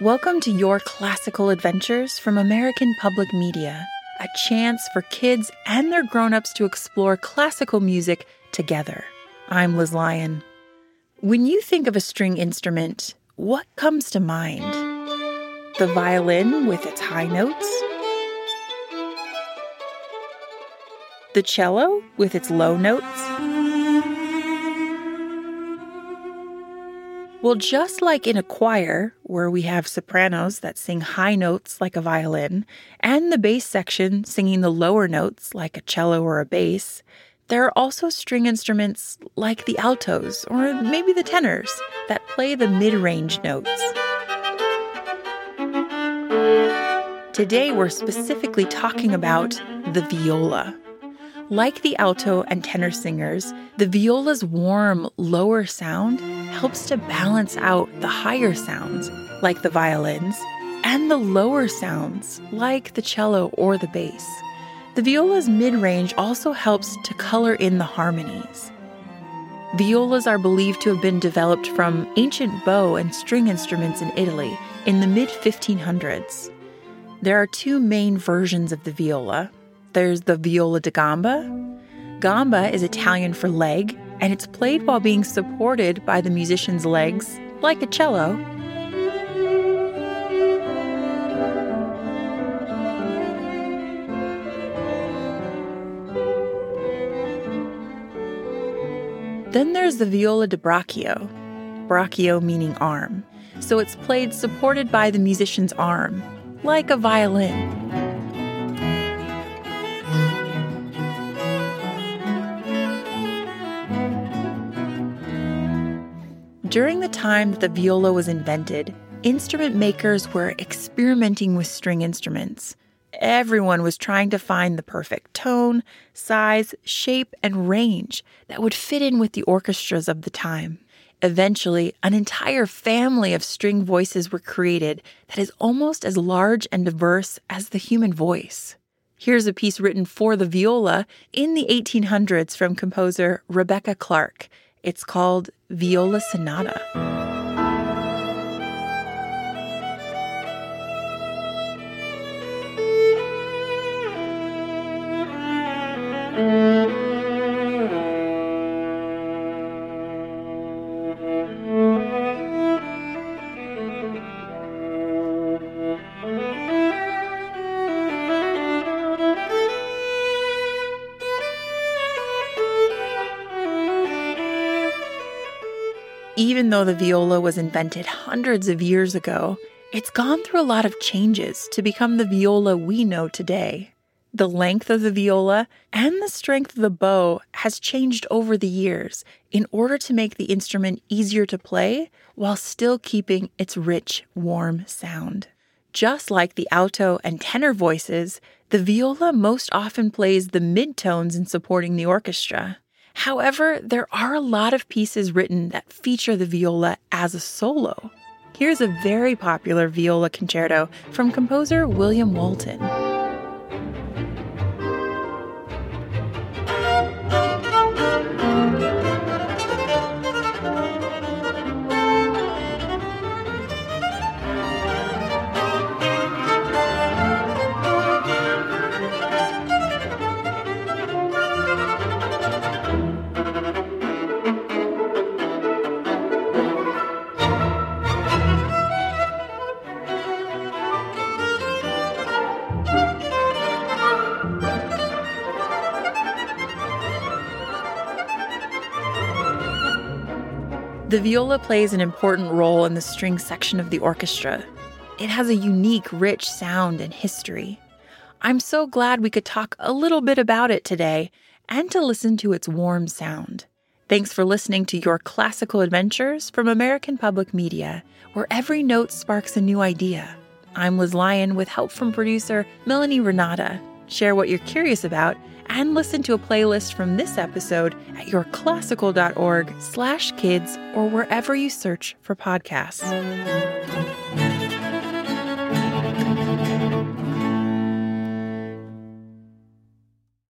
Welcome to Your Classical Adventures from American Public Media, a chance for kids and their grown-ups to explore classical music together. I'm Liz Lyon. When you think of a string instrument, what comes to mind? The violin with its high notes? The cello with its low notes? Well, just like in a choir, where we have sopranos that sing high notes like a violin, and the bass section singing the lower notes like a cello or a bass, there are also string instruments like the altos or maybe the tenors that play the mid range notes. Today, we're specifically talking about the viola. Like the alto and tenor singers, the viola's warm, lower sound helps to balance out the higher sounds, like the violins, and the lower sounds, like the cello or the bass. The viola's mid range also helps to color in the harmonies. Violas are believed to have been developed from ancient bow and string instruments in Italy in the mid 1500s. There are two main versions of the viola there's the viola da gamba. Gamba is Italian for leg, and it's played while being supported by the musician's legs, like a cello. Then there's the viola da braccio, braccio meaning arm. So it's played supported by the musician's arm, like a violin. During the time that the viola was invented, instrument makers were experimenting with string instruments. Everyone was trying to find the perfect tone, size, shape, and range that would fit in with the orchestras of the time. Eventually, an entire family of string voices were created that is almost as large and diverse as the human voice. Here's a piece written for the viola in the 1800s from composer Rebecca Clarke. It's called Viola Sonata. Even though the viola was invented hundreds of years ago, it's gone through a lot of changes to become the viola we know today. The length of the viola and the strength of the bow has changed over the years in order to make the instrument easier to play while still keeping its rich, warm sound. Just like the alto and tenor voices, the viola most often plays the midtones in supporting the orchestra. However, there are a lot of pieces written that feature the viola as a solo. Here's a very popular viola concerto from composer William Walton. The viola plays an important role in the string section of the orchestra. It has a unique, rich sound and history. I'm so glad we could talk a little bit about it today and to listen to its warm sound. Thanks for listening to Your Classical Adventures from American Public Media, where every note sparks a new idea. I'm Liz Lyon with help from producer Melanie Renata. Share what you're curious about and listen to a playlist from this episode at yourclassical.org slash kids or wherever you search for podcasts.